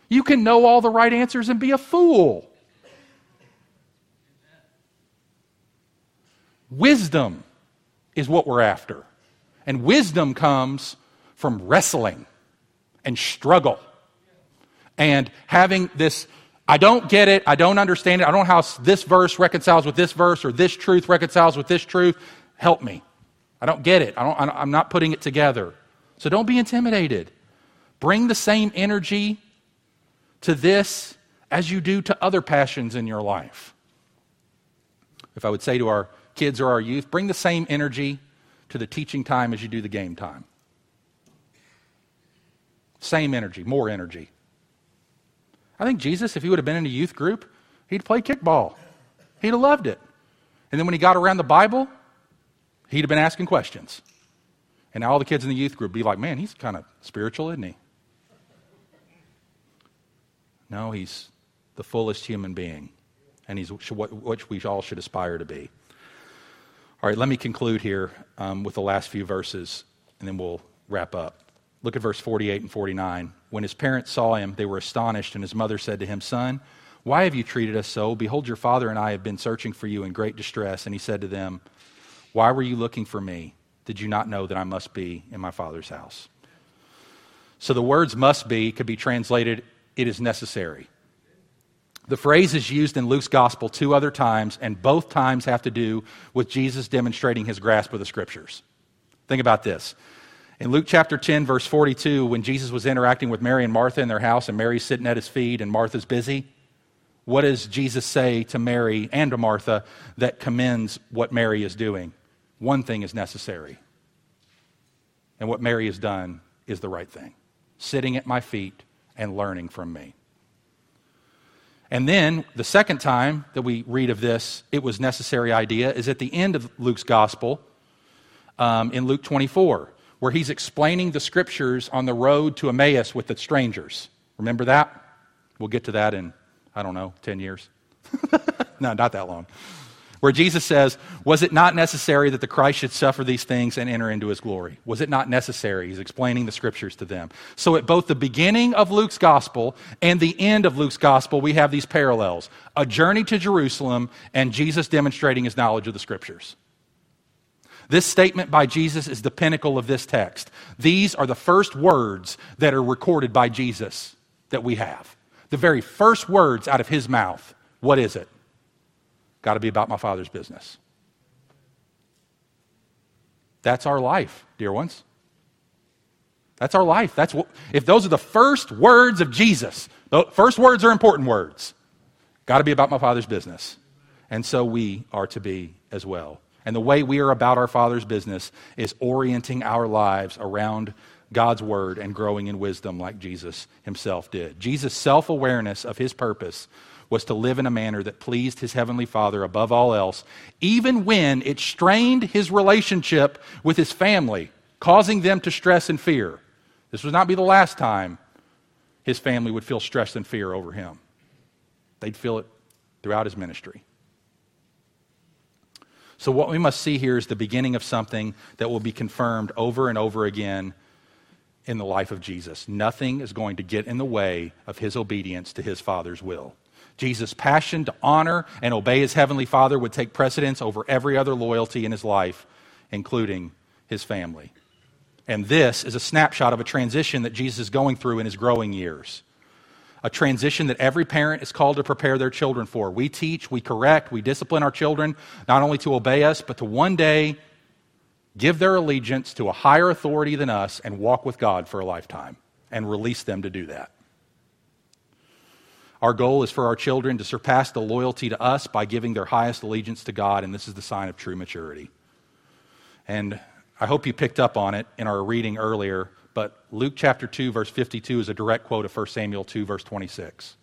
You can know all the right answers and be a fool. Wisdom is what we're after. And wisdom comes from wrestling and struggle and having this I don't get it. I don't understand it. I don't know how this verse reconciles with this verse or this truth reconciles with this truth. Help me. I don't get it. I don't, I'm not putting it together. So don't be intimidated. Bring the same energy to this as you do to other passions in your life. If I would say to our kids or our youth, bring the same energy to the teaching time as you do the game time. Same energy, more energy. I think Jesus, if he would have been in a youth group, he'd play kickball. He'd have loved it. And then when he got around the Bible, he'd have been asking questions. And now all the kids in the youth group be like, man, he's kind of spiritual, isn't he? No, he's the fullest human being, and he's what we all should aspire to be. All right, let me conclude here um, with the last few verses, and then we'll wrap up. Look at verse 48 and 49. When his parents saw him, they were astonished, and his mother said to him, Son, why have you treated us so? Behold, your father and I have been searching for you in great distress. And he said to them, Why were you looking for me? Did you not know that I must be in my father's house? So the words must be could be translated, it is necessary. The phrase is used in Luke's gospel two other times, and both times have to do with Jesus demonstrating his grasp of the scriptures. Think about this. In Luke chapter 10, verse 42, when Jesus was interacting with Mary and Martha in their house, and Mary's sitting at his feet and Martha's busy, what does Jesus say to Mary and to Martha that commends what Mary is doing? One thing is necessary. And what Mary has done is the right thing sitting at my feet and learning from me. And then the second time that we read of this, it was necessary idea, is at the end of Luke's gospel um, in Luke 24 where he's explaining the scriptures on the road to Emmaus with the strangers. Remember that? We'll get to that in, I don't know, 10 years. no, not that long. Where Jesus says, Was it not necessary that the Christ should suffer these things and enter into his glory? Was it not necessary? He's explaining the scriptures to them. So, at both the beginning of Luke's gospel and the end of Luke's gospel, we have these parallels a journey to Jerusalem and Jesus demonstrating his knowledge of the scriptures. This statement by Jesus is the pinnacle of this text. These are the first words that are recorded by Jesus that we have. The very first words out of his mouth. What is it? Got to be about my Father's business. That's our life, dear ones. That's our life. That's what, if those are the first words of Jesus, the first words are important words. Got to be about my Father's business. And so we are to be as well. And the way we are about our Father's business is orienting our lives around God's Word and growing in wisdom like Jesus himself did. Jesus' self awareness of his purpose was to live in a manner that pleased his heavenly Father above all else, even when it strained his relationship with his family, causing them to stress and fear. This would not be the last time his family would feel stress and fear over him. They'd feel it throughout his ministry. So, what we must see here is the beginning of something that will be confirmed over and over again in the life of Jesus. Nothing is going to get in the way of his obedience to his Father's will. Jesus' passion to honor and obey his heavenly Father would take precedence over every other loyalty in his life, including his family. And this is a snapshot of a transition that Jesus is going through in his growing years a transition that every parent is called to prepare their children for. We teach, we correct, we discipline our children not only to obey us, but to one day give their allegiance to a higher authority than us and walk with God for a lifetime and release them to do that. Our goal is for our children to surpass the loyalty to us by giving their highest allegiance to God, and this is the sign of true maturity. And I hope you picked up on it in our reading earlier but Luke chapter 2, verse 52 is a direct quote of 1 Samuel 2, verse 26.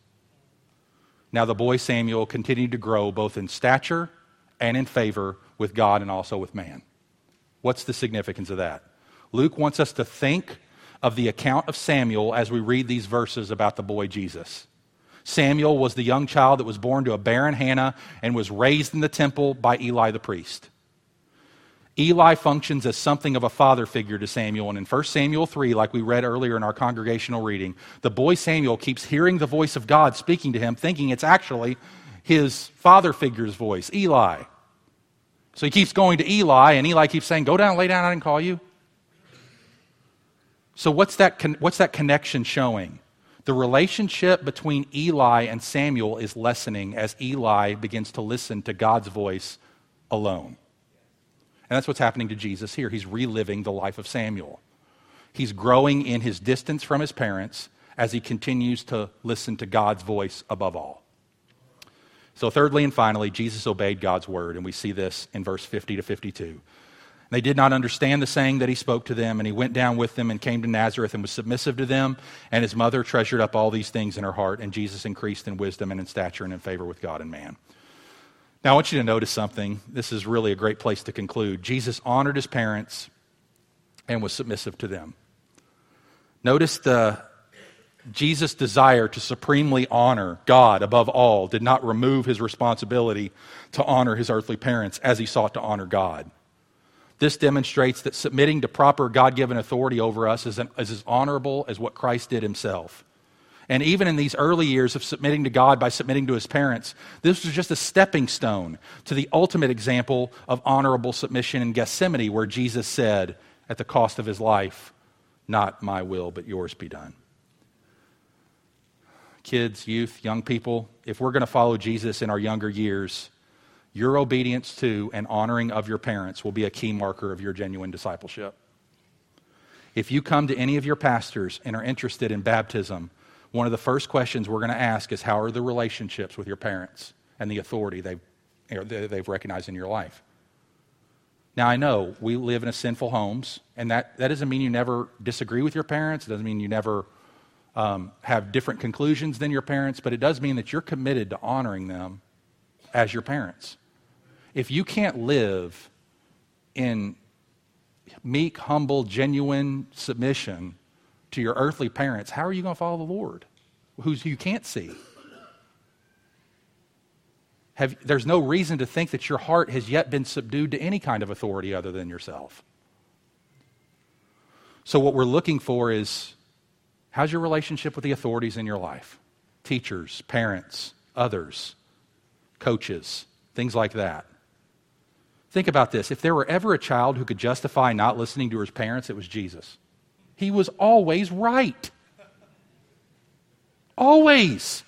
Now the boy Samuel continued to grow both in stature and in favor with God and also with man. What's the significance of that? Luke wants us to think of the account of Samuel as we read these verses about the boy Jesus. Samuel was the young child that was born to a barren Hannah and was raised in the temple by Eli the priest. Eli functions as something of a father figure to Samuel. And in 1 Samuel 3, like we read earlier in our congregational reading, the boy Samuel keeps hearing the voice of God speaking to him, thinking it's actually his father figure's voice, Eli. So he keeps going to Eli, and Eli keeps saying, Go down, lay down, I didn't call you. So, what's that, con- what's that connection showing? The relationship between Eli and Samuel is lessening as Eli begins to listen to God's voice alone. And that's what's happening to Jesus here. He's reliving the life of Samuel. He's growing in his distance from his parents as he continues to listen to God's voice above all. So, thirdly and finally, Jesus obeyed God's word, and we see this in verse 50 to 52. They did not understand the saying that he spoke to them, and he went down with them and came to Nazareth and was submissive to them. And his mother treasured up all these things in her heart, and Jesus increased in wisdom and in stature and in favor with God and man. Now, I want you to notice something. This is really a great place to conclude. Jesus honored his parents and was submissive to them. Notice the Jesus' desire to supremely honor God above all did not remove his responsibility to honor his earthly parents as he sought to honor God. This demonstrates that submitting to proper God given authority over us is, an, is as honorable as what Christ did himself. And even in these early years of submitting to God by submitting to his parents, this was just a stepping stone to the ultimate example of honorable submission in Gethsemane, where Jesus said, at the cost of his life, Not my will, but yours be done kids, youth, young people, if we're going to follow Jesus in our younger years, your obedience to and honoring of your parents will be a key marker of your genuine discipleship. If you come to any of your pastors and are interested in baptism, one of the first questions we're going to ask is how are the relationships with your parents and the authority they've, they've recognized in your life? Now, I know we live in a sinful homes, and that, that doesn't mean you never disagree with your parents. It doesn't mean you never um, have different conclusions than your parents, but it does mean that you're committed to honoring them as your parents. If you can't live in meek, humble, genuine submission to your earthly parents, how are you going to follow the Lord, who you can't see? Have, there's no reason to think that your heart has yet been subdued to any kind of authority other than yourself. So, what we're looking for is How's your relationship with the authorities in your life? Teachers, parents, others, coaches, things like that. Think about this. If there were ever a child who could justify not listening to his parents, it was Jesus. He was always right. Always.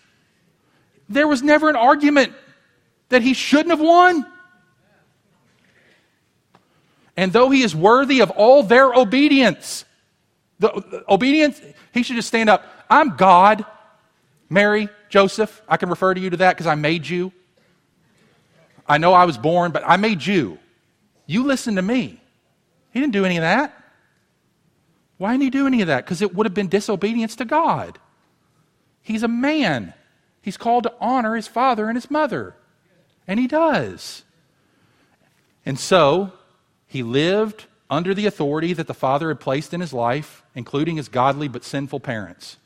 There was never an argument that he shouldn't have won. And though he is worthy of all their obedience, the, the obedience, he should just stand up. I'm God. Mary, Joseph, I can refer to you to that because I made you. I know I was born, but I made you. You listen to me. He didn't do any of that. Why didn't he do any of that? Because it would have been disobedience to God. He's a man. He's called to honor his father and his mother. And he does. And so, he lived under the authority that the Father had placed in his life, including his godly but sinful parents.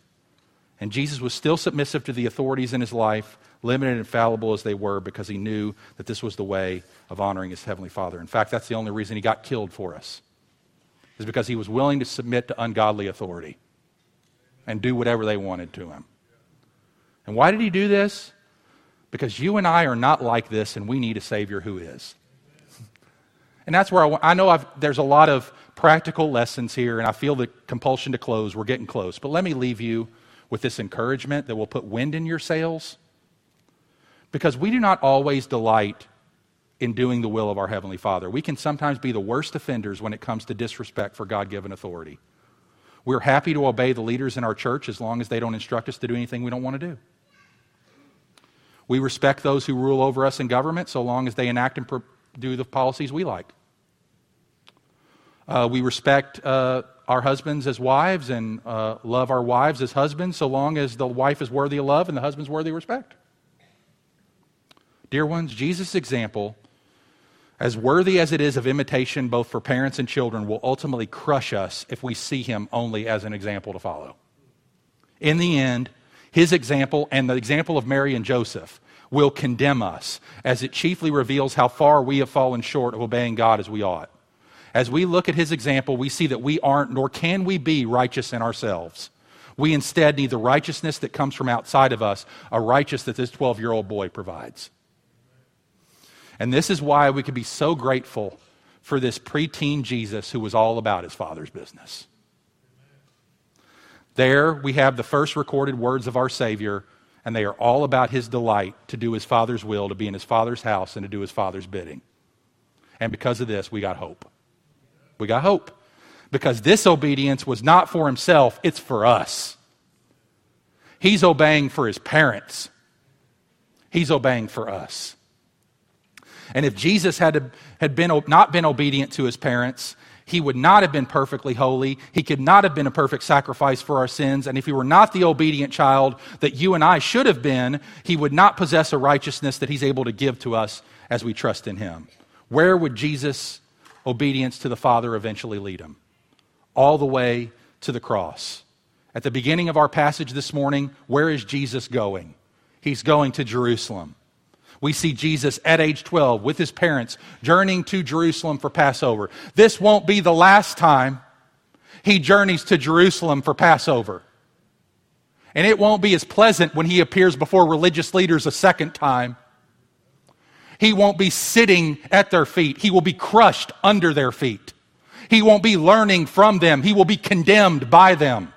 And Jesus was still submissive to the authorities in his life, limited and fallible as they were, because he knew that this was the way of honoring his heavenly Father. In fact, that's the only reason he got killed for us, is because he was willing to submit to ungodly authority and do whatever they wanted to him. And why did he do this? Because you and I are not like this, and we need a Savior who is. And that's where I, I know I've, there's a lot of practical lessons here, and I feel the compulsion to close. We're getting close. But let me leave you with this encouragement that will put wind in your sails. Because we do not always delight in doing the will of our Heavenly Father. We can sometimes be the worst offenders when it comes to disrespect for God given authority. We're happy to obey the leaders in our church as long as they don't instruct us to do anything we don't want to do. We respect those who rule over us in government so long as they enact and do the policies we like. Uh, we respect uh, our husbands as wives and uh, love our wives as husbands so long as the wife is worthy of love and the husband's worthy of respect. Dear ones, Jesus' example as worthy as it is of imitation, both for parents and children, will ultimately crush us if we see him only as an example to follow. In the end, his example and the example of Mary and Joseph will condemn us, as it chiefly reveals how far we have fallen short of obeying God as we ought. As we look at his example, we see that we aren't, nor can we be, righteous in ourselves. We instead need the righteousness that comes from outside of us, a righteousness that this 12 year old boy provides. And this is why we could be so grateful for this preteen Jesus who was all about his father's business. There we have the first recorded words of our Savior, and they are all about his delight to do his father's will, to be in his father's house, and to do his father's bidding. And because of this, we got hope. We got hope. Because this obedience was not for himself, it's for us. He's obeying for his parents, he's obeying for us. And if Jesus had, had been, not been obedient to his parents, he would not have been perfectly holy. He could not have been a perfect sacrifice for our sins. And if he were not the obedient child that you and I should have been, he would not possess a righteousness that he's able to give to us as we trust in him. Where would Jesus' obedience to the Father eventually lead him? All the way to the cross. At the beginning of our passage this morning, where is Jesus going? He's going to Jerusalem. We see Jesus at age 12 with his parents journeying to Jerusalem for Passover. This won't be the last time he journeys to Jerusalem for Passover. And it won't be as pleasant when he appears before religious leaders a second time. He won't be sitting at their feet, he will be crushed under their feet. He won't be learning from them, he will be condemned by them.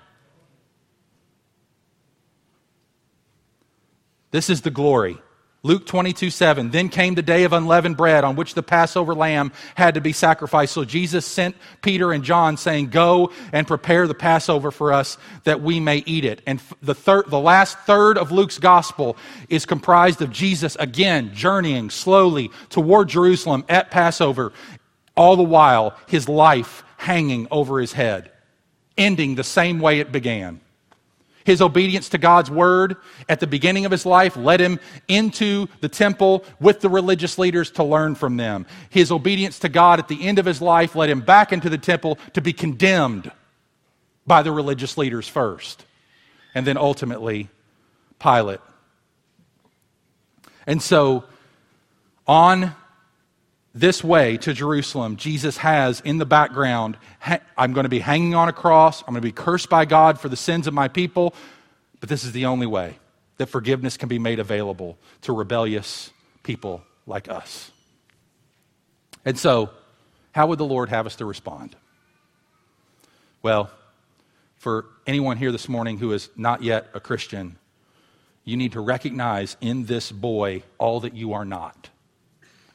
This is the glory Luke 22, 7. Then came the day of unleavened bread on which the Passover lamb had to be sacrificed. So Jesus sent Peter and John saying, Go and prepare the Passover for us that we may eat it. And the, third, the last third of Luke's gospel is comprised of Jesus again journeying slowly toward Jerusalem at Passover, all the while his life hanging over his head, ending the same way it began. His obedience to God's word at the beginning of his life led him into the temple with the religious leaders to learn from them. His obedience to God at the end of his life led him back into the temple to be condemned by the religious leaders first, and then ultimately Pilate. And so, on this way to Jerusalem, Jesus has in the background, I'm going to be hanging on a cross, I'm going to be cursed by God for the sins of my people, but this is the only way that forgiveness can be made available to rebellious people like us. And so, how would the Lord have us to respond? Well, for anyone here this morning who is not yet a Christian, you need to recognize in this boy all that you are not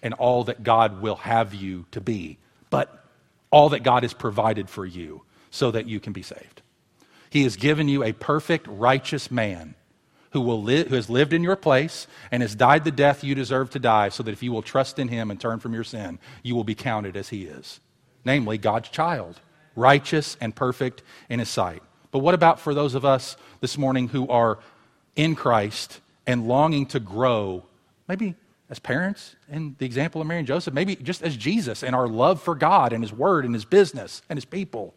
and all that God will have you to be, but all that God has provided for you so that you can be saved. He has given you a perfect, righteous man who, will li- who has lived in your place and has died the death you deserve to die, so that if you will trust in him and turn from your sin, you will be counted as he is. Namely, God's child, righteous and perfect in his sight. But what about for those of us this morning who are in Christ and longing to grow, maybe as parents and the example of Mary and Joseph, maybe just as Jesus and our love for God and His Word and His business and His people.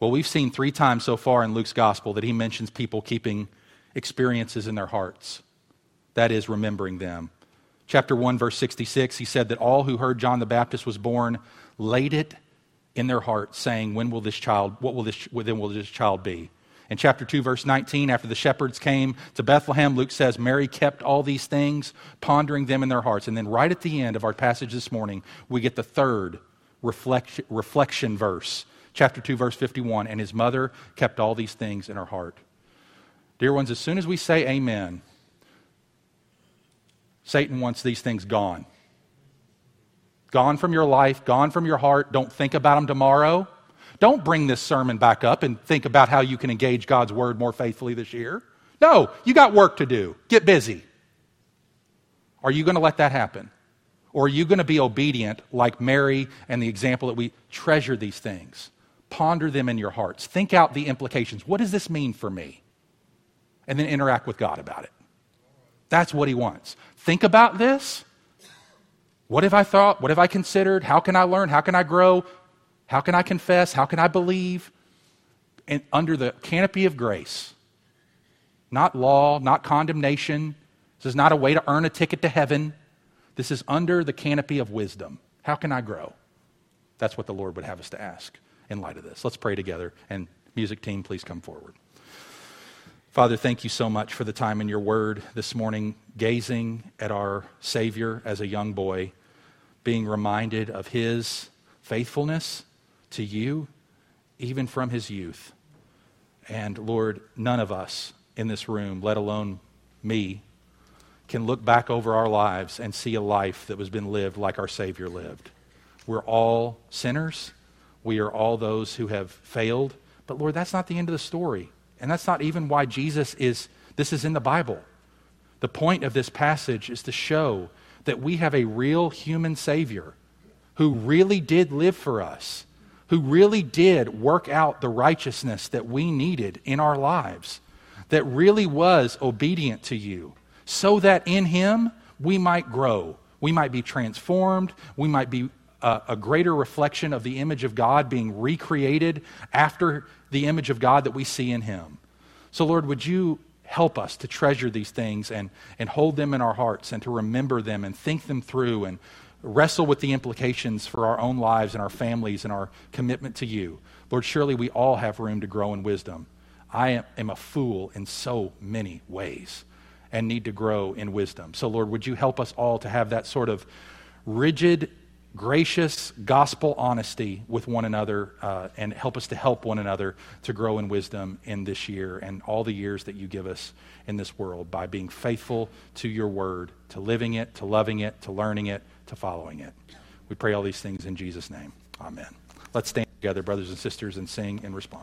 Well, we've seen three times so far in Luke's gospel that he mentions people keeping experiences in their hearts. That is, remembering them. Chapter 1, verse 66, he said that all who heard John the Baptist was born laid it in their hearts, saying, When will this child, what will this, when will this child be? In chapter 2, verse 19, after the shepherds came to Bethlehem, Luke says, Mary kept all these things, pondering them in their hearts. And then, right at the end of our passage this morning, we get the third reflection, reflection verse, chapter 2, verse 51. And his mother kept all these things in her heart. Dear ones, as soon as we say amen, Satan wants these things gone. Gone from your life, gone from your heart. Don't think about them tomorrow. Don't bring this sermon back up and think about how you can engage God's word more faithfully this year. No, you got work to do. Get busy. Are you going to let that happen? Or are you going to be obedient like Mary and the example that we treasure these things? Ponder them in your hearts. Think out the implications. What does this mean for me? And then interact with God about it. That's what he wants. Think about this What have I thought? What have I considered? How can I learn? How can I grow? How can I confess? How can I believe? And under the canopy of grace, not law, not condemnation. This is not a way to earn a ticket to heaven. This is under the canopy of wisdom. How can I grow? That's what the Lord would have us to ask in light of this. Let's pray together. And, music team, please come forward. Father, thank you so much for the time in your word this morning, gazing at our Savior as a young boy, being reminded of his faithfulness to you, even from his youth. And Lord, none of us in this room, let alone me, can look back over our lives and see a life that was been lived like our Savior lived. We're all sinners. We are all those who have failed. But Lord, that's not the end of the story. And that's not even why Jesus is, this is in the Bible. The point of this passage is to show that we have a real human Savior who really did live for us, who really did work out the righteousness that we needed in our lives, that really was obedient to you, so that in Him we might grow, we might be transformed, we might be a, a greater reflection of the image of God being recreated after the image of God that we see in Him. So, Lord, would you help us to treasure these things and, and hold them in our hearts and to remember them and think them through and wrestle with the implications for our own lives and our families and our commitment to you. Lord, surely we all have room to grow in wisdom. I am, a fool in so many ways and need to grow in wisdom. So, Lord, would you help us all to have that sort of rigid gracious gospel honesty with one another uh, and help us to help one another to grow in wisdom in this year and all the years that you give us in this world by being faithful to your word, to living it, to loving it, to learning it, to following it. We pray all these things in Jesus' name. Amen. Let's stand together, brothers and sisters, and sing in response.